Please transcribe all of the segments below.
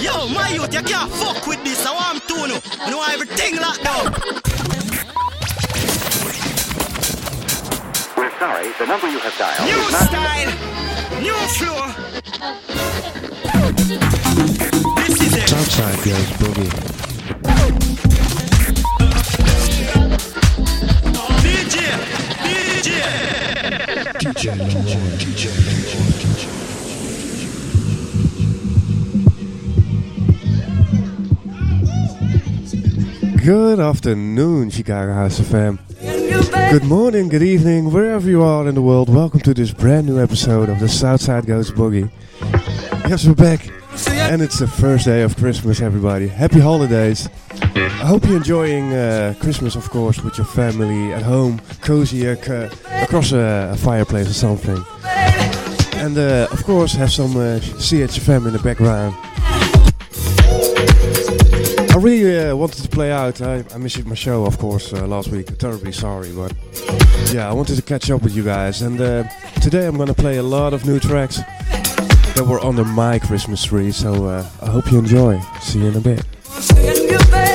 Yo, my youth, you can't fuck with this. I want to know. I know everything locked down. We're sorry, the number you have dialed New is not... style, new flow. This is it. Southside goes boogie. DJ, DJ. DJ Leroy. DJ Good afternoon, Chicago House FM. Good morning, good evening, wherever you are in the world. Welcome to this brand new episode of the Southside Goes Boogie. Yes, we're back, and it's the first day of Christmas, everybody. Happy holidays. I hope you're enjoying uh, Christmas, of course, with your family at home, cozy uh, c- across a, a fireplace or something. And uh, of course, have some uh, CHFM in the background. Really uh, wanted to play out. I, I missed my show, of course, uh, last week. Terribly sorry, but yeah, I wanted to catch up with you guys. And uh, today I'm gonna play a lot of new tracks that were under my Christmas tree. So uh, I hope you enjoy. See you in a bit.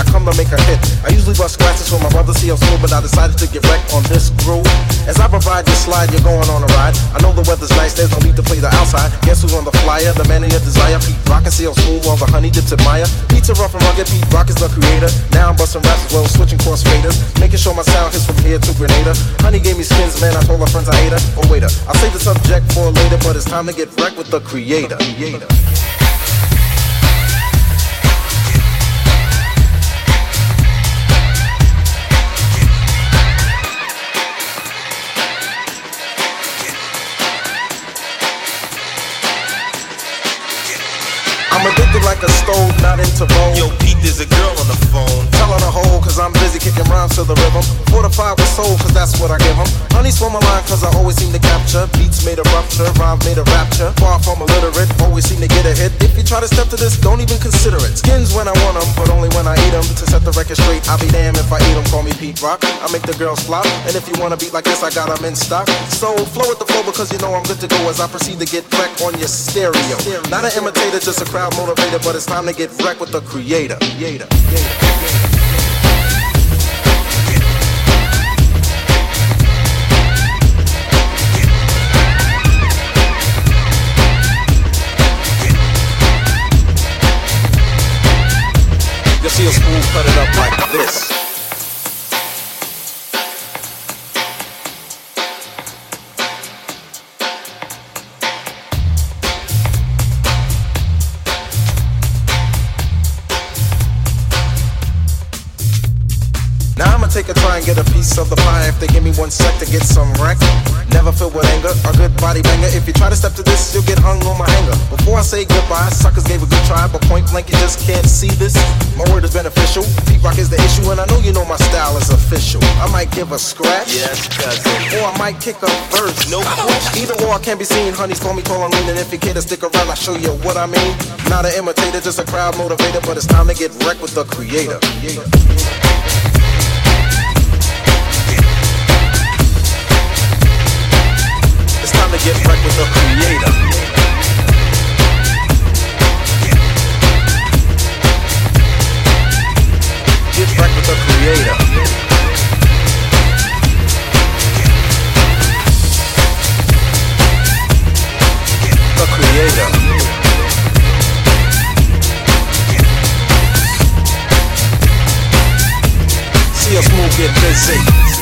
I come to make a hit. I usually bust scratches for my brother smooth, but I decided to get wrecked on this groove. As I provide your slide, you're going on a ride. I know the weather's nice, there's no need to play the outside. Guess who's on the flyer? The man of your desire. Pete Rock and how smooth while the honey dips admire. Pizza rough and rugged, Pete Rock is the creator. Now I'm busting raps as well, switching cross faders. Making sure my sound hits from here to Grenada. Honey gave me skins, man, I told her friends I hate her. Oh, waiter, I'll save the subject for later, but it's time to get wrecked with the creator. creator. I'm addicted like a stove, not into bone. Yo, Pete, there's a girl on the phone. Tell her to hold, cause I'm busy kicking rhymes to the rhythm. Fortified with soul, cause that's what I give 'em. Honey swim my line, cause I always seem to capture. Beats made a rupture, rhymes made a rapture. Far from illiterate, always seem to get a hit. If you try to step to this, don't even consider it. Skins when I want 'em, but only when I eat 'em. To set the record straight, I'll be damned if I eat 'em. Call me Pete Rock. I make the girls flop. And if you wanna beat like this, I got 'em in stock. So flow with the flow because you know I'm good to go as I proceed to get back on your stereo. Not an imitator, just a crowd motivator, but it's time to get wrecked with the creator. creator. creator. See a spoon cut it up like this. And get a piece of the pie if they give me one sec to get some wreck. Never filled with anger, a good body banger. If you try to step to this, you'll get hung on my hanger. Before I say goodbye, suckers gave a good try, but point blank you just can't see this. My word is beneficial. Pete Rock is the issue, and I know you know my style is official. I might give a scratch. Yes, cousin. Or I might kick a verse. No question. Either or I can't be seen. Honeys call me tall and lean. And if you care to stick around, I'll show you what I mean. Not an imitator, just a crowd motivator. But it's time to get wrecked with the creator. It's time to get wrecked with the creator. Get wrecked with the creator. The creator. See us move, get busy.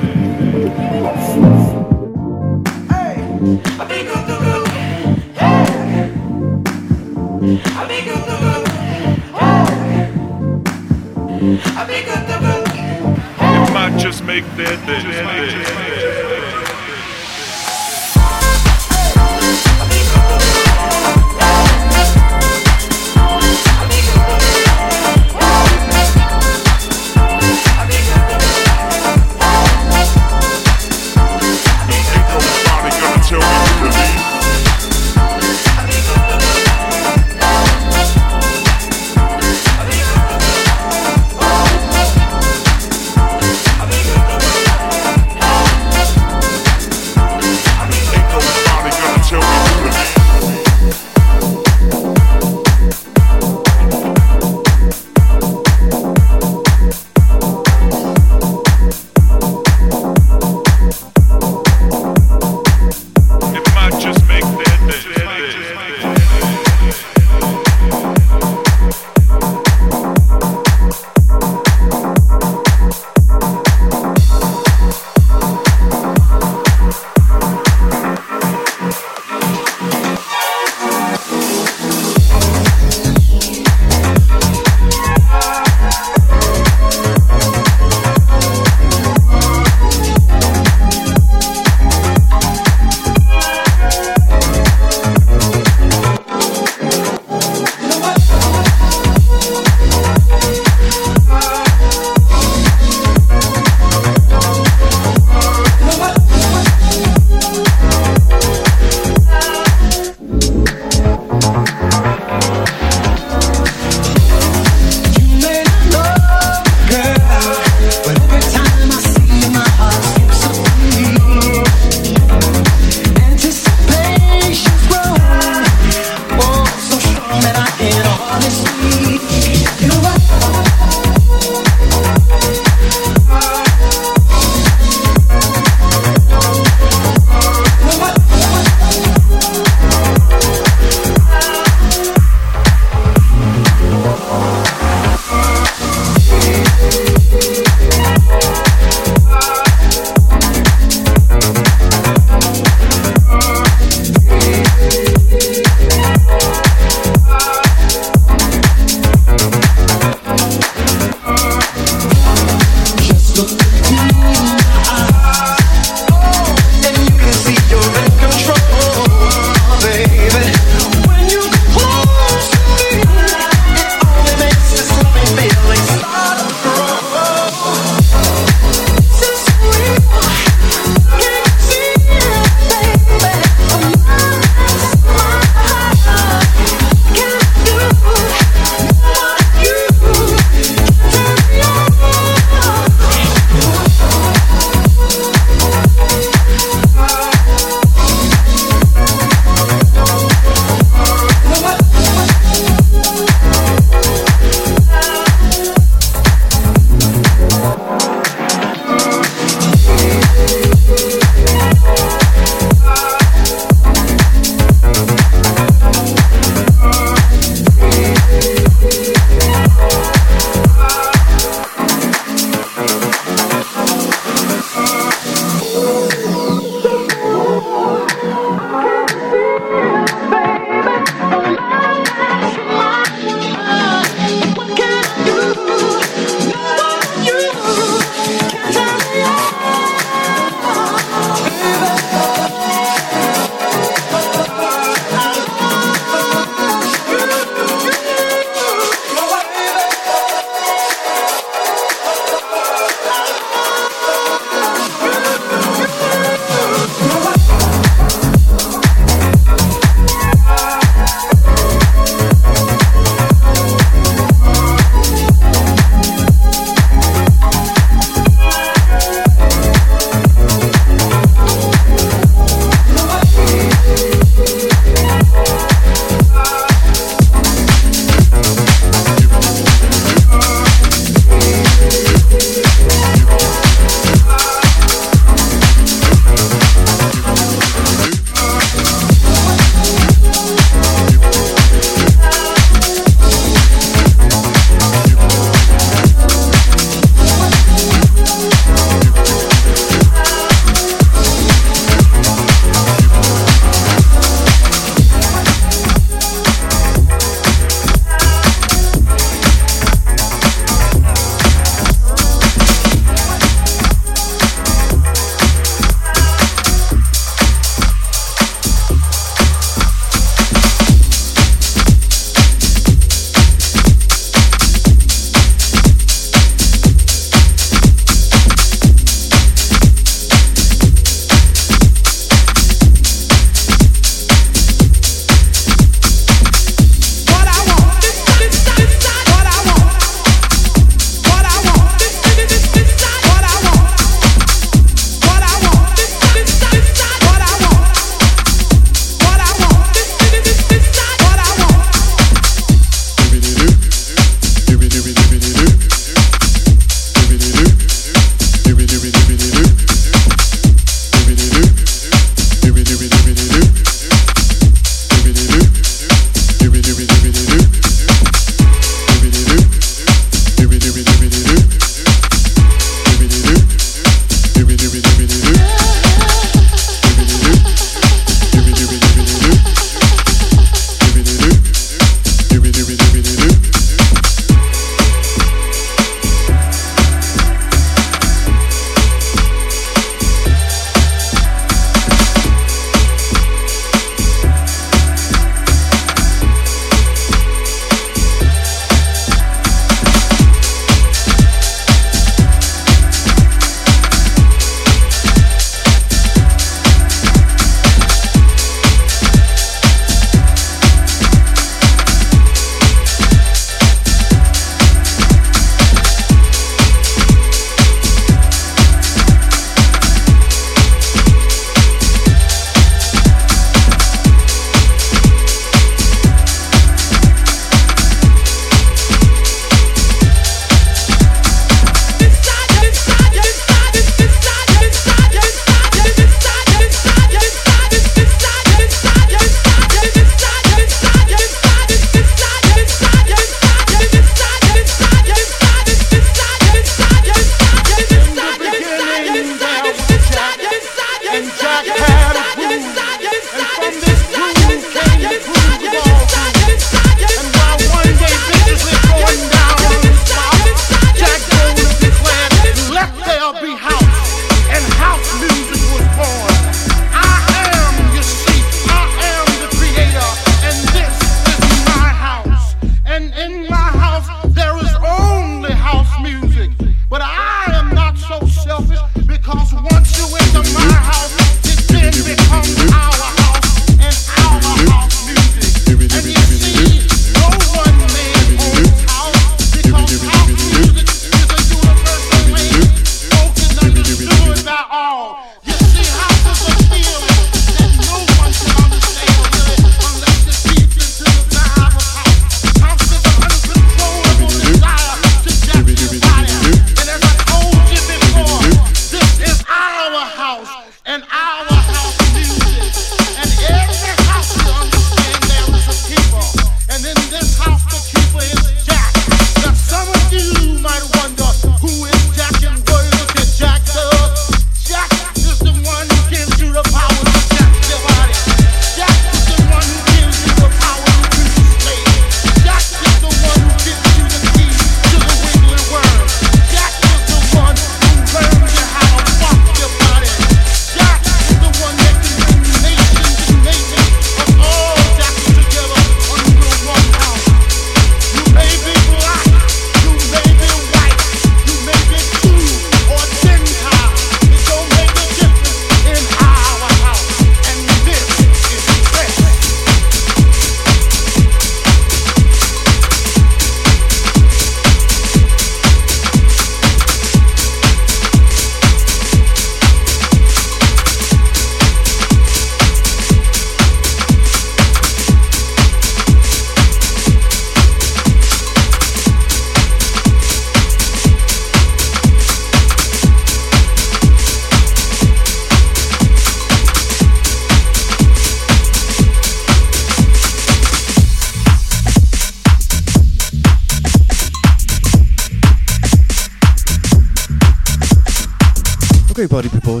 Everybody, body, boy.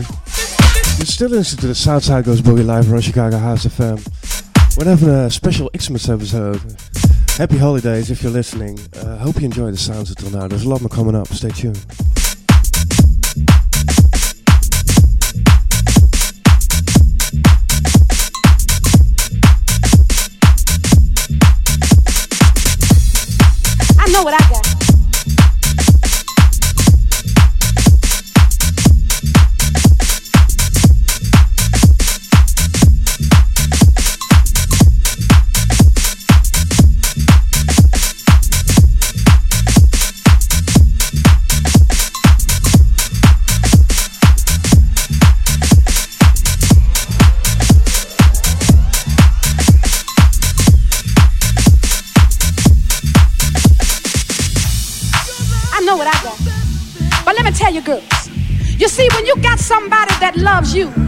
You're still listening to the Southside Goes Boogie live on Chicago House FM. We're having a special Xmas episode. Uh, Happy holidays if you're listening. Uh, hope you enjoy the sounds until now. There's a lot more coming up. Stay tuned. that loves you.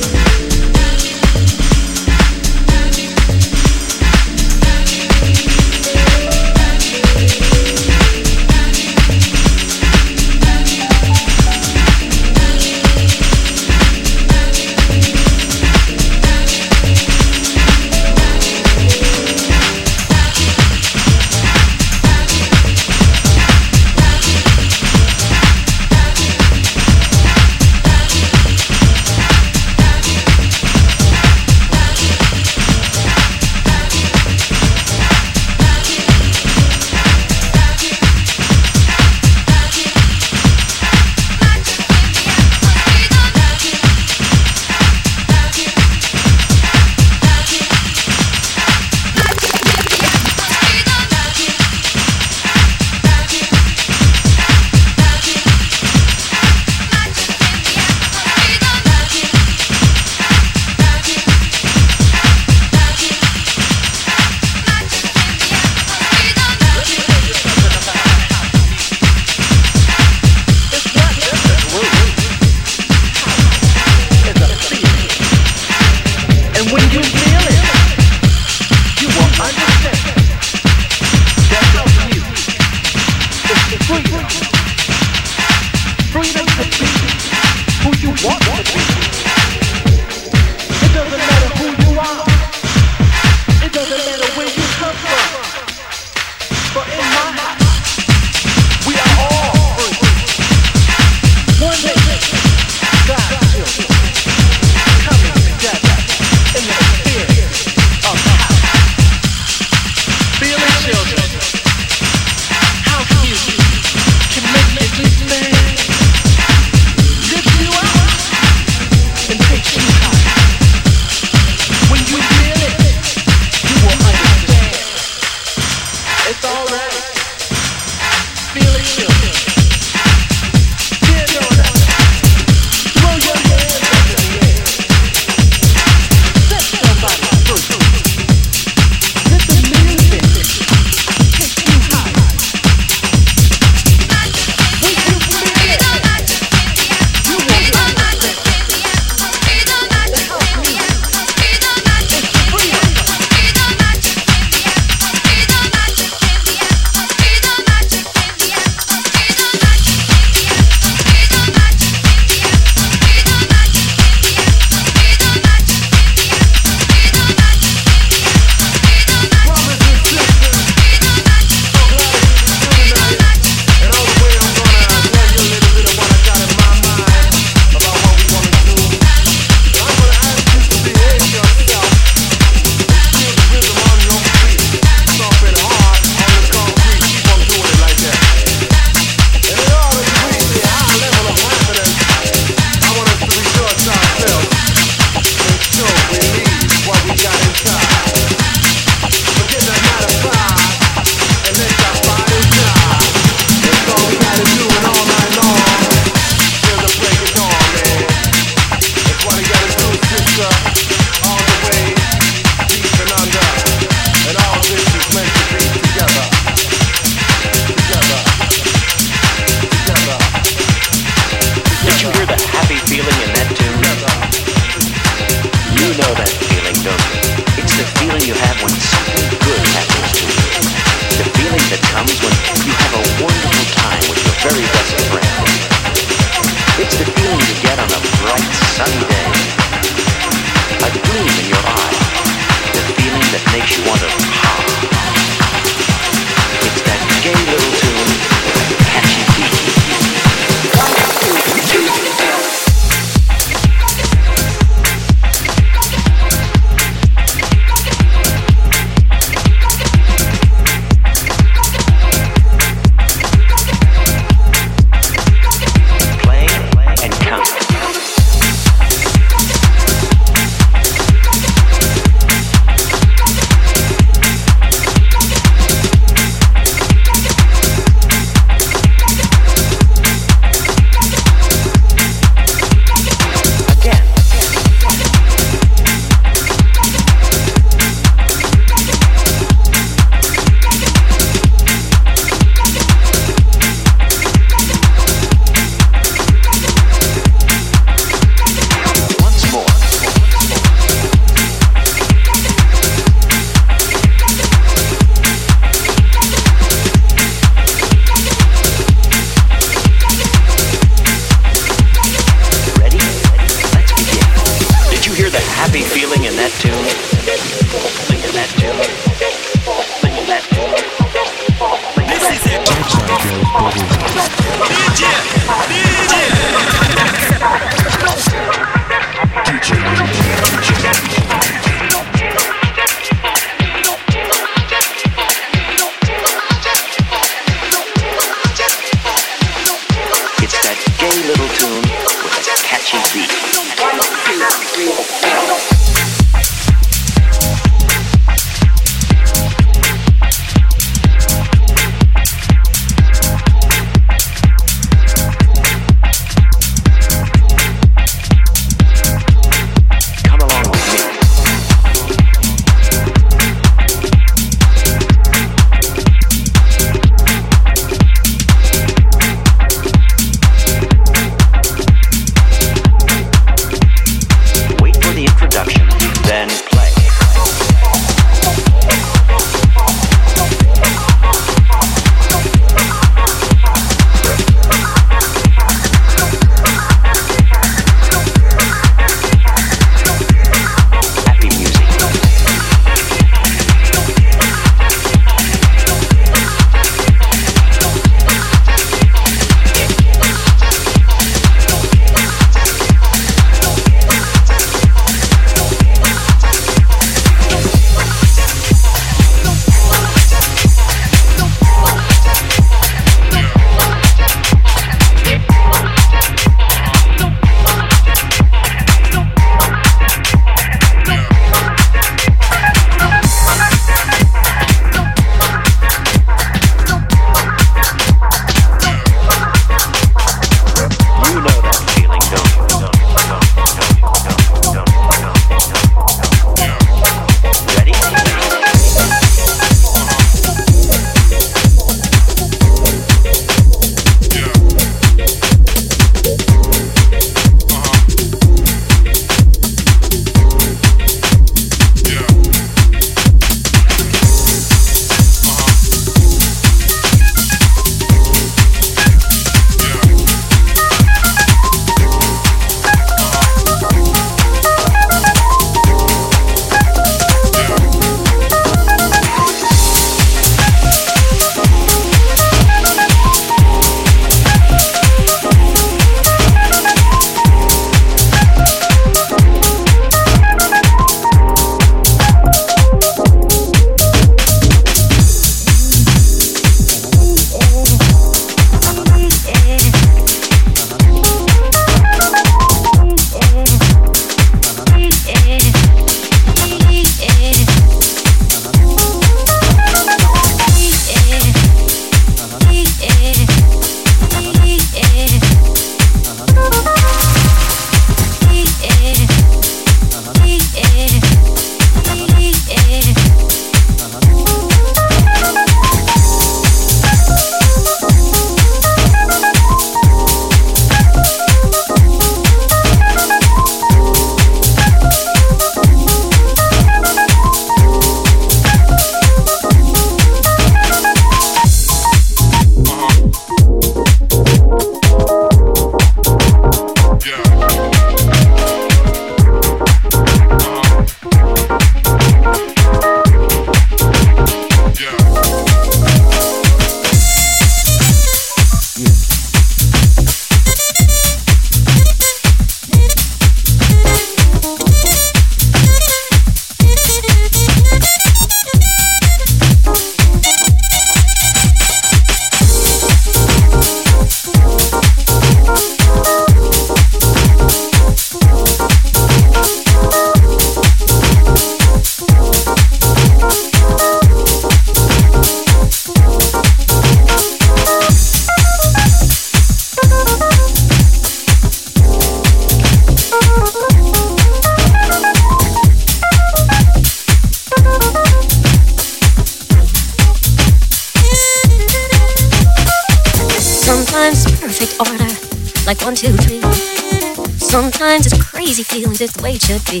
The way it should be.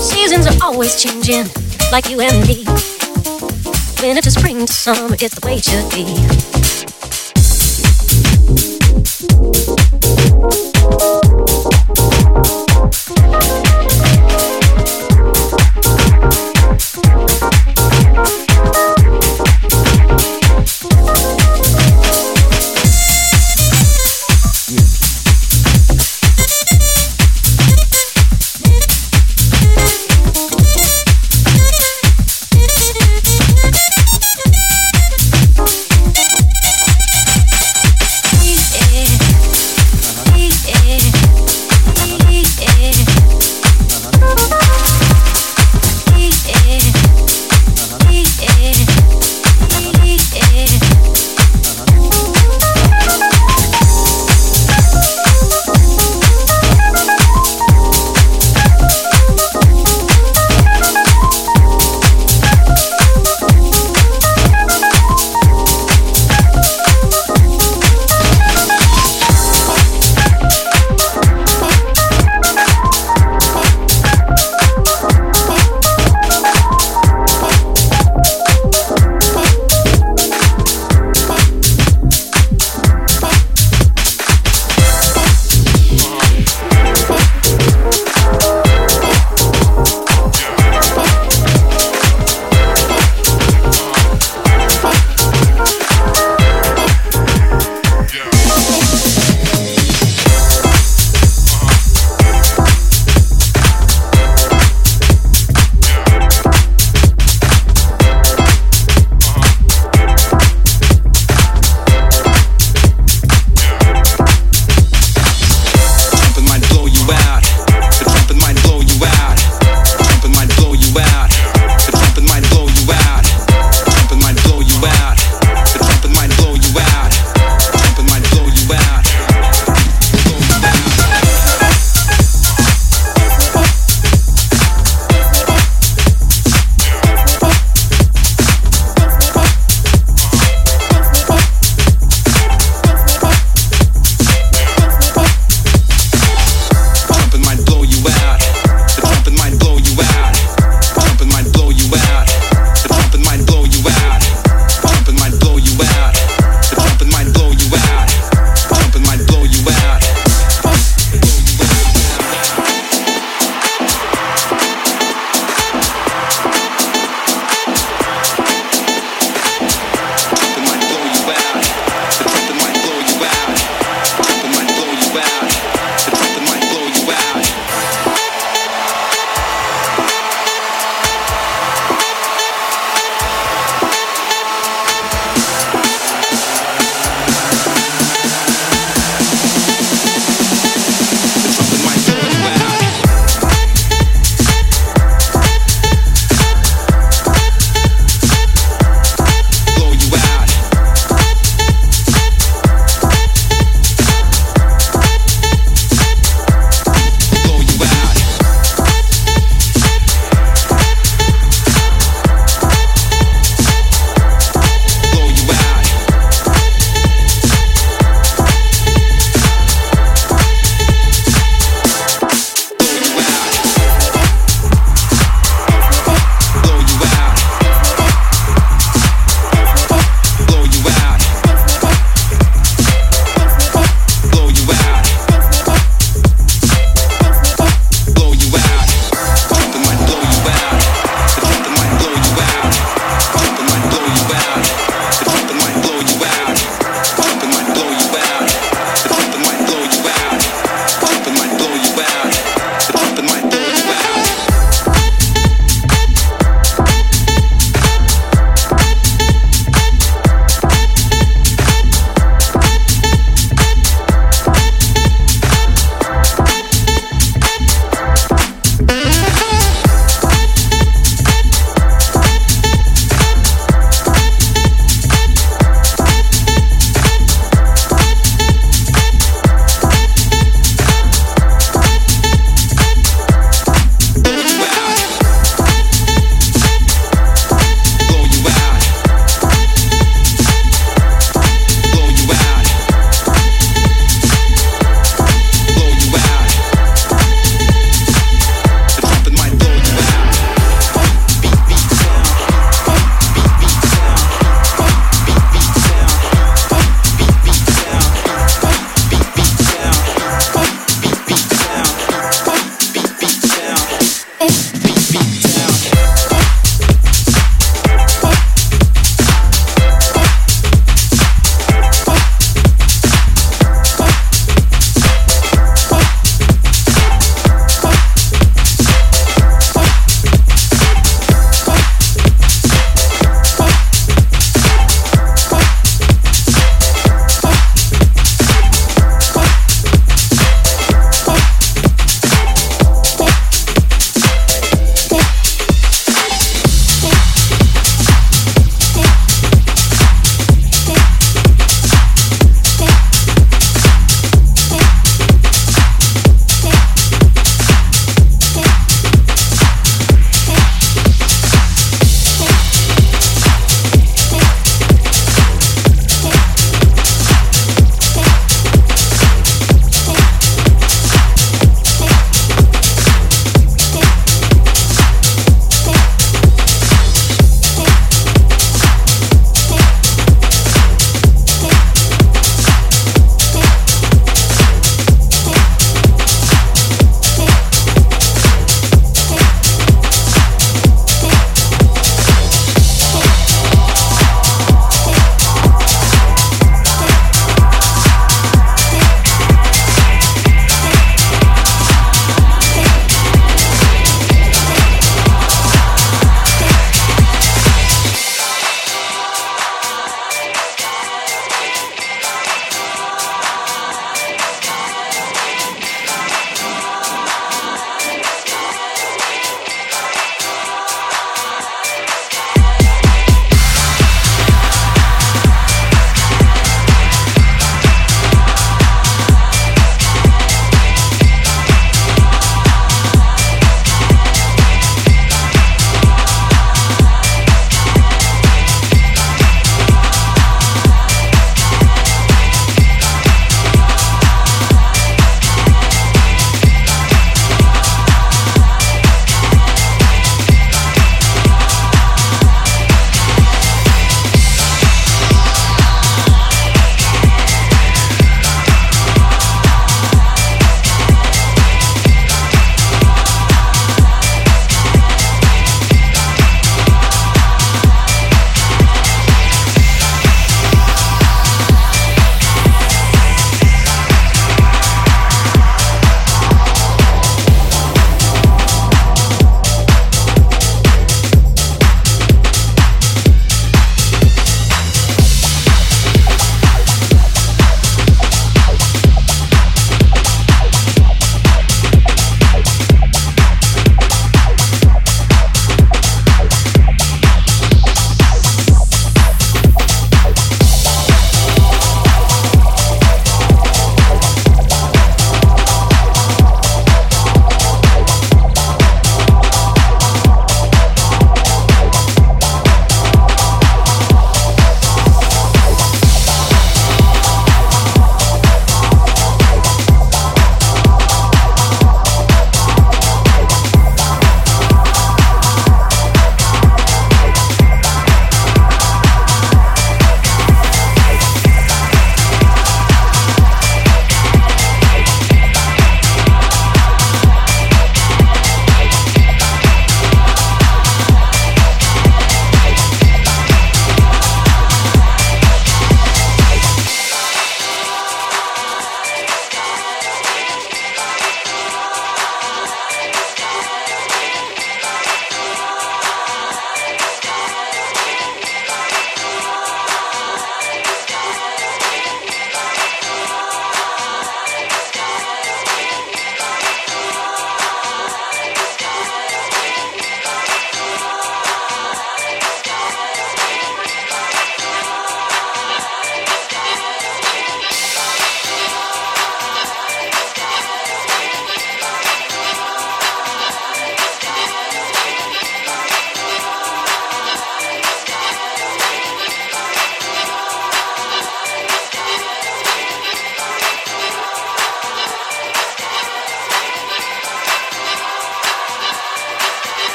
Seasons are always changing, like you and me. Winter to spring to summer, it's the way it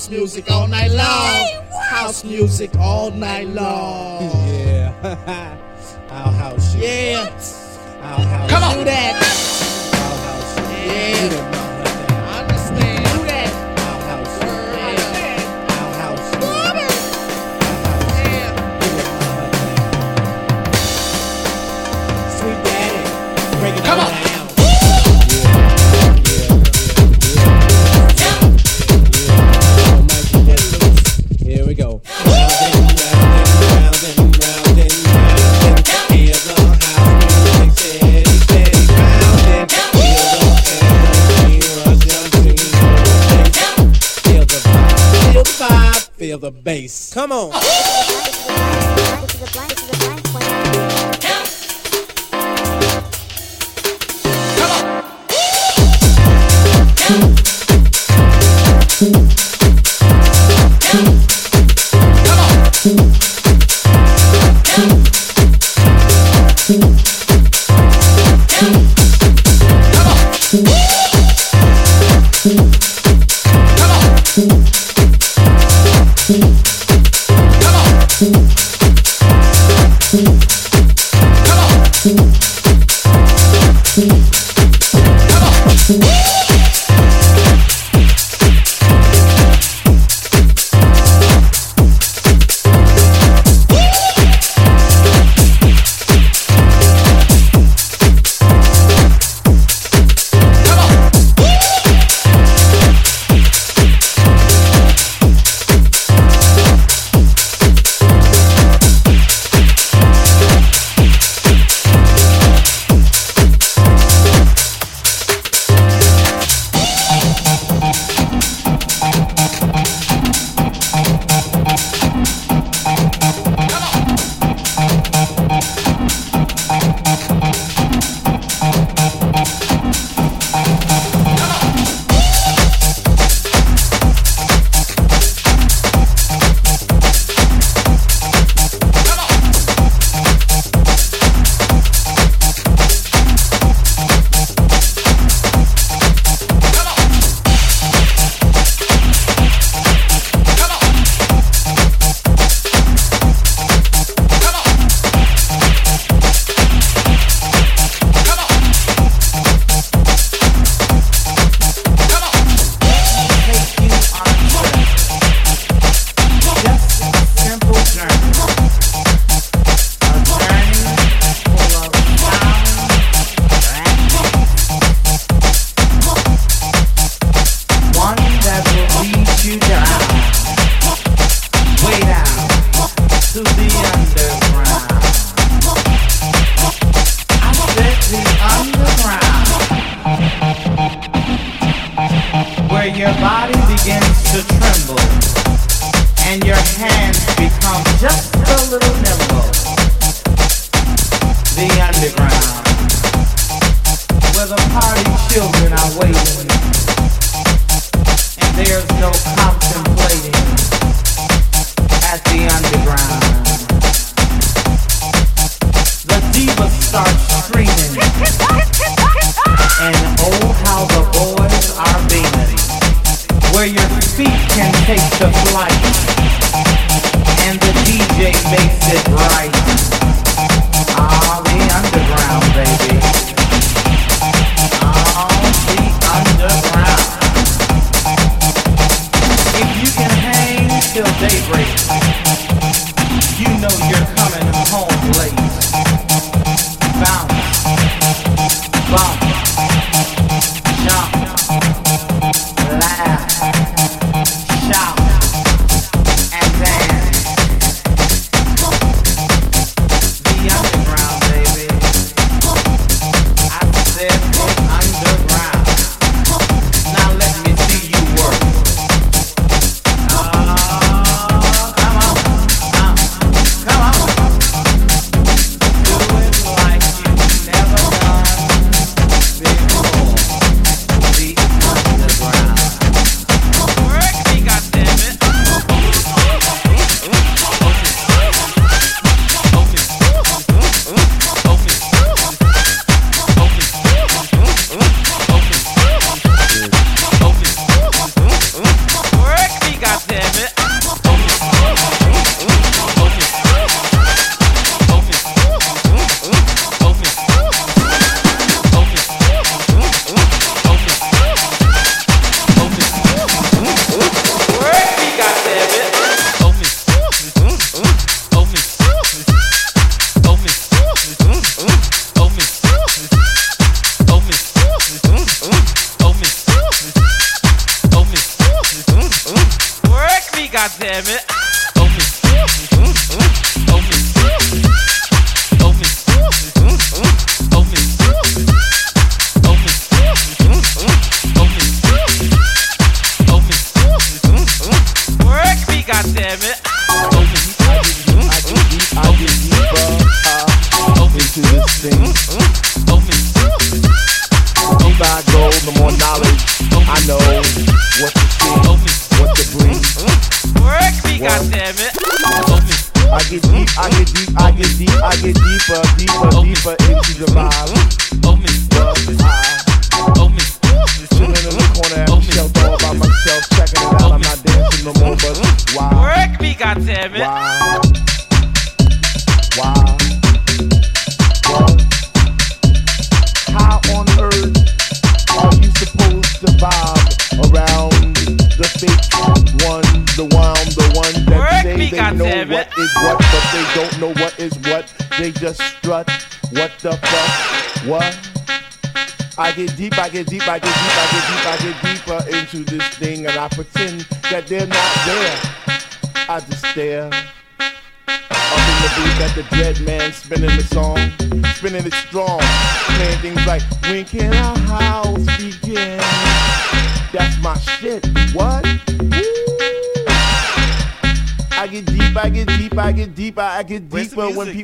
House music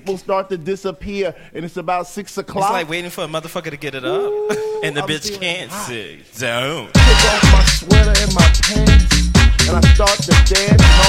people start to disappear, and it's about six o'clock. It's like waiting for a motherfucker to get it up, Ooh, and the I'm bitch can't hot. see. Don't. Take off my sweater and my pants, and I start to dance.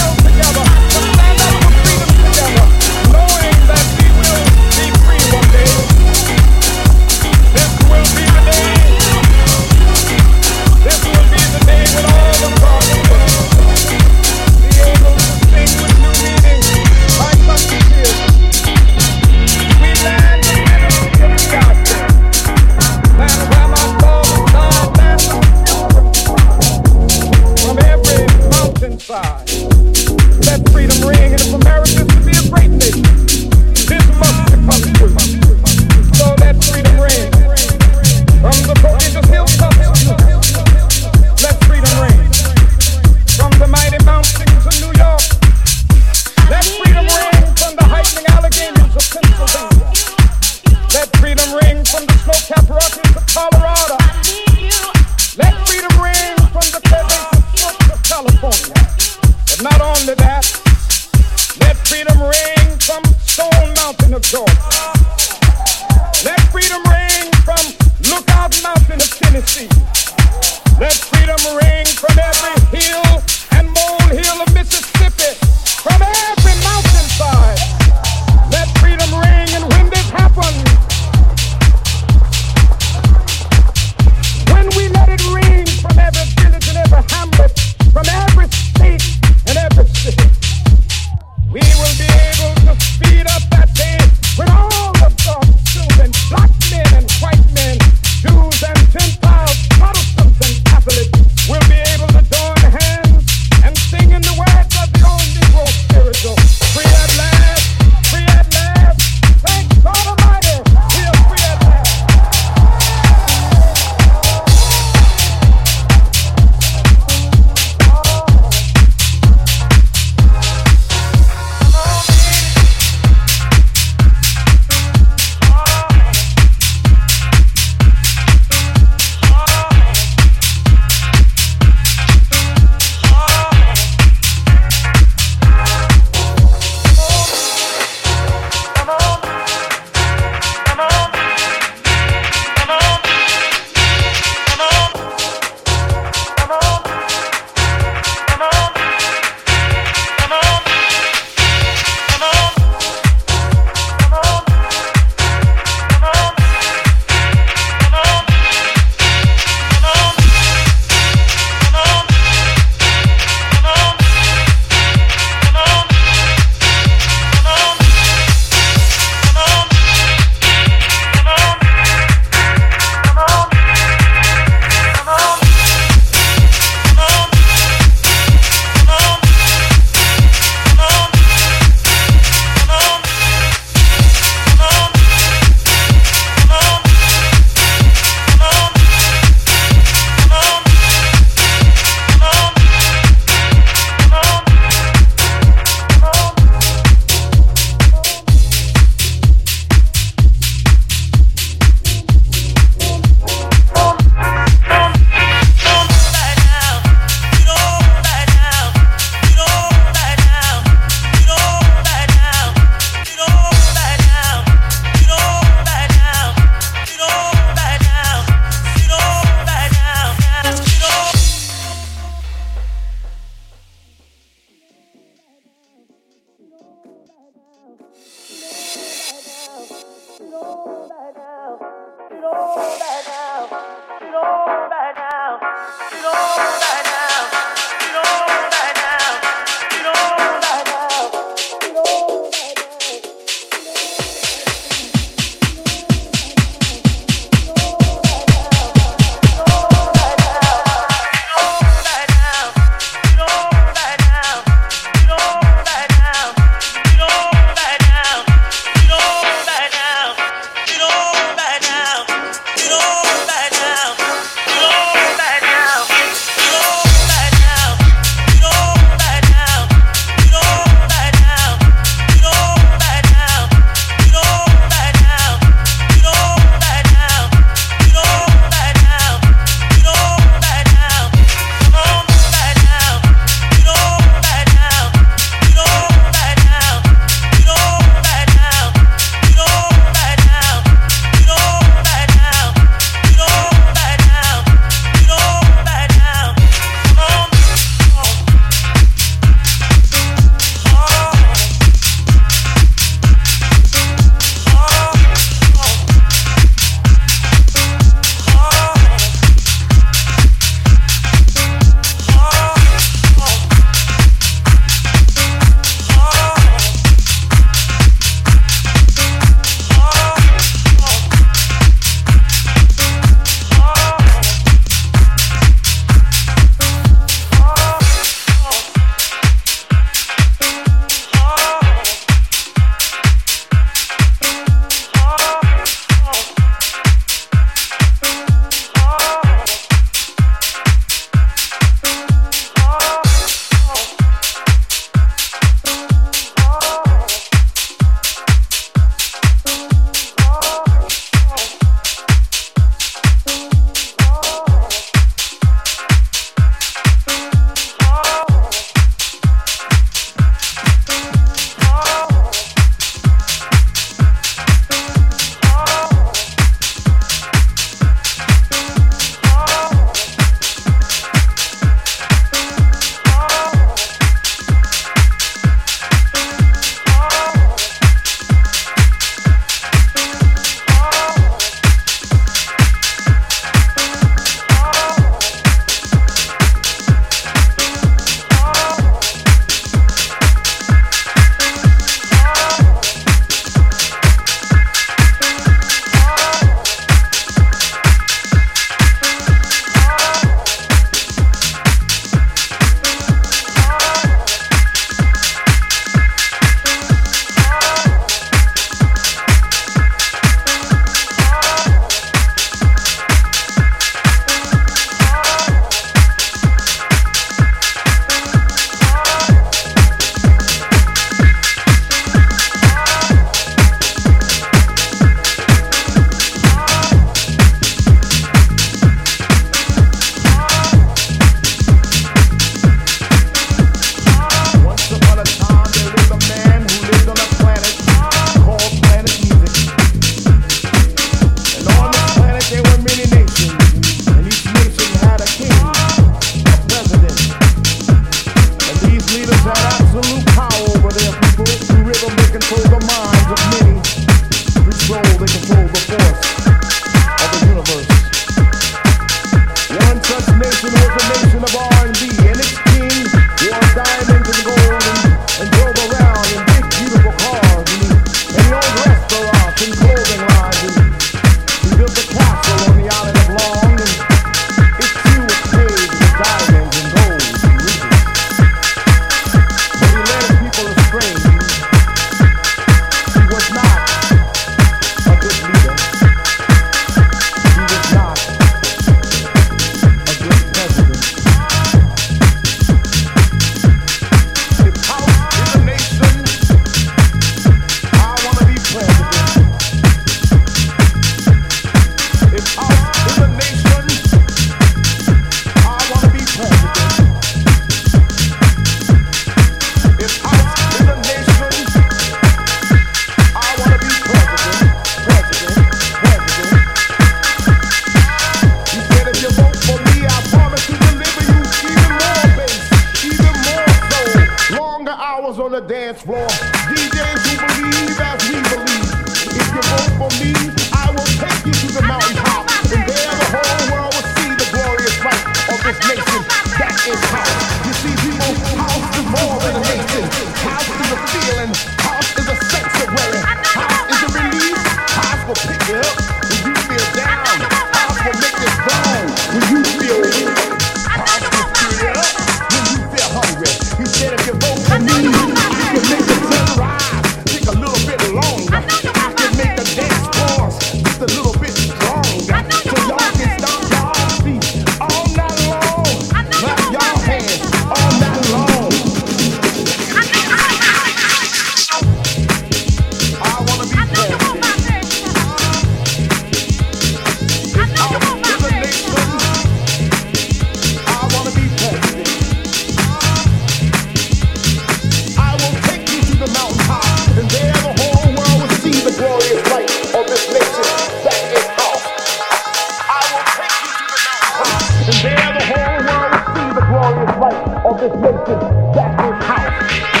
life of this nation. That's house.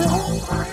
走你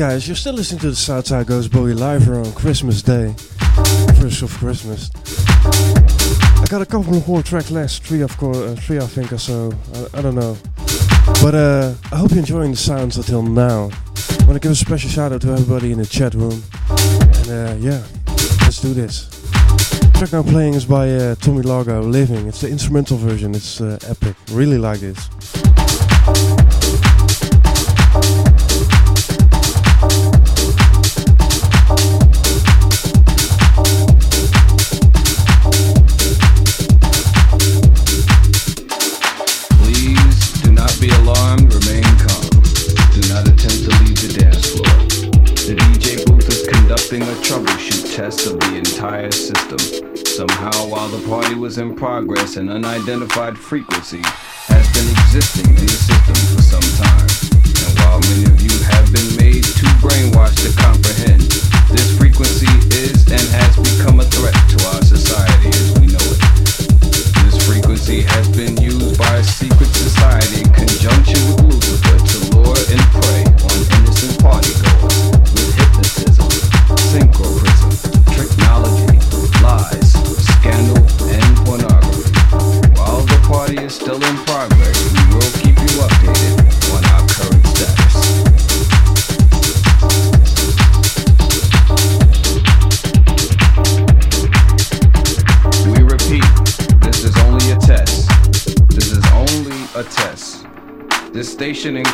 guys, you're still listening to the Southside Goes Boogie live here on Christmas Day, first of Christmas. I got a couple more tracks left, three of course, uh, three I think or so. I, I don't know, but uh, I hope you're enjoying the sounds until now. I want to give a special shout out to everybody in the chat room, and uh, yeah, let's do this. track now playing is by uh, Tommy Largo, Living. It's the instrumental version. It's uh, epic. Really like this. An unidentified frequency has been existing in the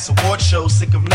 ass award show, sick of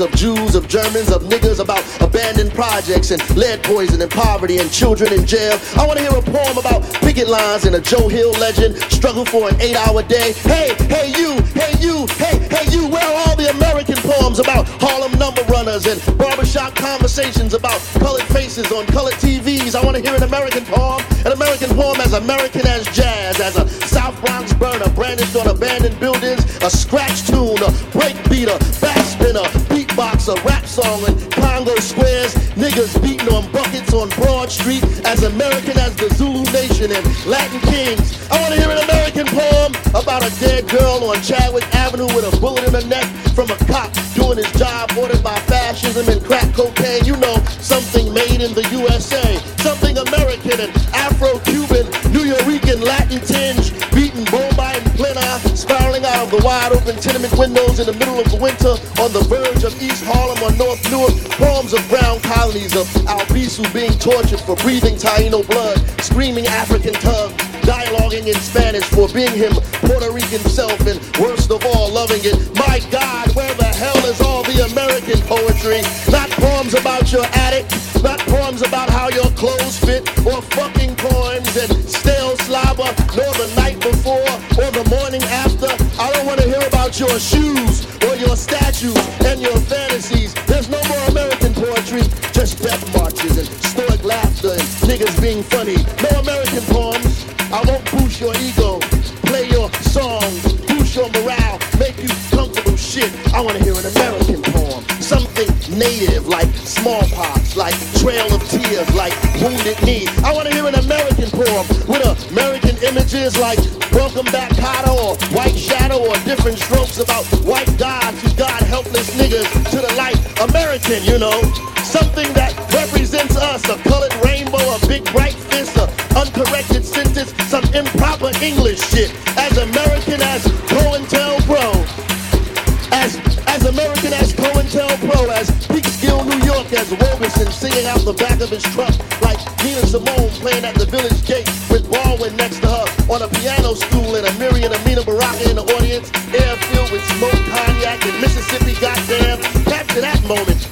of Jews, of Germans, of niggas, about abandoned projects and lead poison and poverty and children in jail. I want to hear a poem about picket lines and a Joe Hill legend, struggle for an eight hour day. Hey, hey, you, hey, you, hey, hey, you, where are all the American poems about Harlem number runners and barbershop conversations about colored faces on colored TVs? I want to hear an American poem, an American poem as American as jazz, as a South Bronx burner brandished on abandoned buildings, a scratch tune, about a dead girl on Chadwick Avenue with a bullet in her neck from a cop doing his job ordered by fascism and crack cocaine. You know, something made in the USA, something American and Afro-Cuban, Nuyorican, Latin tinge, beating Bomba and Plena, spiraling out of the wide open tenement windows in the middle of the winter on the verge of East Harlem or North Newark. Poems of brown colonies of Albizu being tortured for breathing Taino blood, screaming African tongue, dialoguing in Spanish for being him Puerto Rican self, and worst of all, loving it. My God, where the hell is all the American poetry? Not poems about your attic, not poems about how your clothes fit, or fucking poems and stale slobber, nor the night before or the morning after. I don't want to hear about your shoes or your statues and your fantasies. There's no more American poetry, just death marches and stoic laughter and niggas being funny. No American poems. I won't boost your ego, play your songs, boost your morale, make you comfortable shit. I want to hear an American poem, something native like smallpox, like trail of tears, like wounded knee. I want to hear an American poem with American images like welcome back Kotter or white shadow or different strokes about white gods who God helpless niggas to the light. American, you know, something that represents us, a colored rainbow, a big bright fist, a uncorrected sentence, improper English shit. As American as COINTELPRO. As as American as COINTELPRO, as Peekskill, New York, as Robeson singing out the back of his truck like Nina Simone playing at the Village Gate with Baldwin next to her on a piano stool and Amiri and Amina Baraka in the audience, air filled with smoke, cognac, and Mississippi, goddamn. Capture that moment.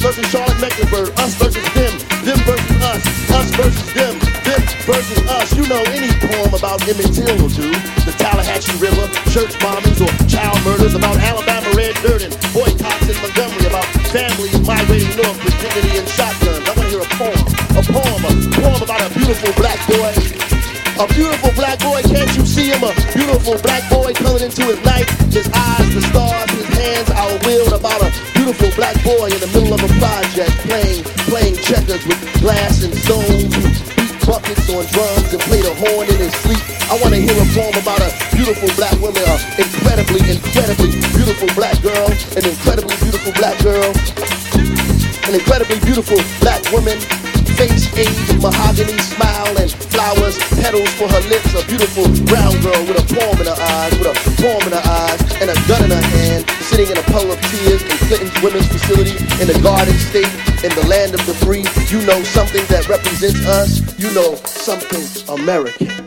Versus Charlotte Mecklenburg, us versus them, them versus us, us versus them, them versus us. You know any poem about Emmett Till will do. The Tallahatchie River, church bombings or child murders, about Alabama red dirt and boycotts in Montgomery, about families migrating north with dignity and shotguns. I want to hear a poem, a poem, a poem about a beautiful black boy a beautiful black boy, can't you see him? A beautiful black boy coming into his night. His eyes, the stars, and stones. Beat buckets on drums and play the horn in his sleep. I want to hear a poem about a beautiful black woman, a incredibly, incredibly beautiful black girl, an incredibly beautiful black girl, an incredibly beautiful black woman face age, mahogany smile and flowers, petals for her lips. A beautiful brown girl with a poem in her eyes, with a poem in her eyes, and a gun in her hand, sitting in a puddle of tears Clinton's women's facility in the Garden State, in the land of the free. You know something that represents us. You know something American.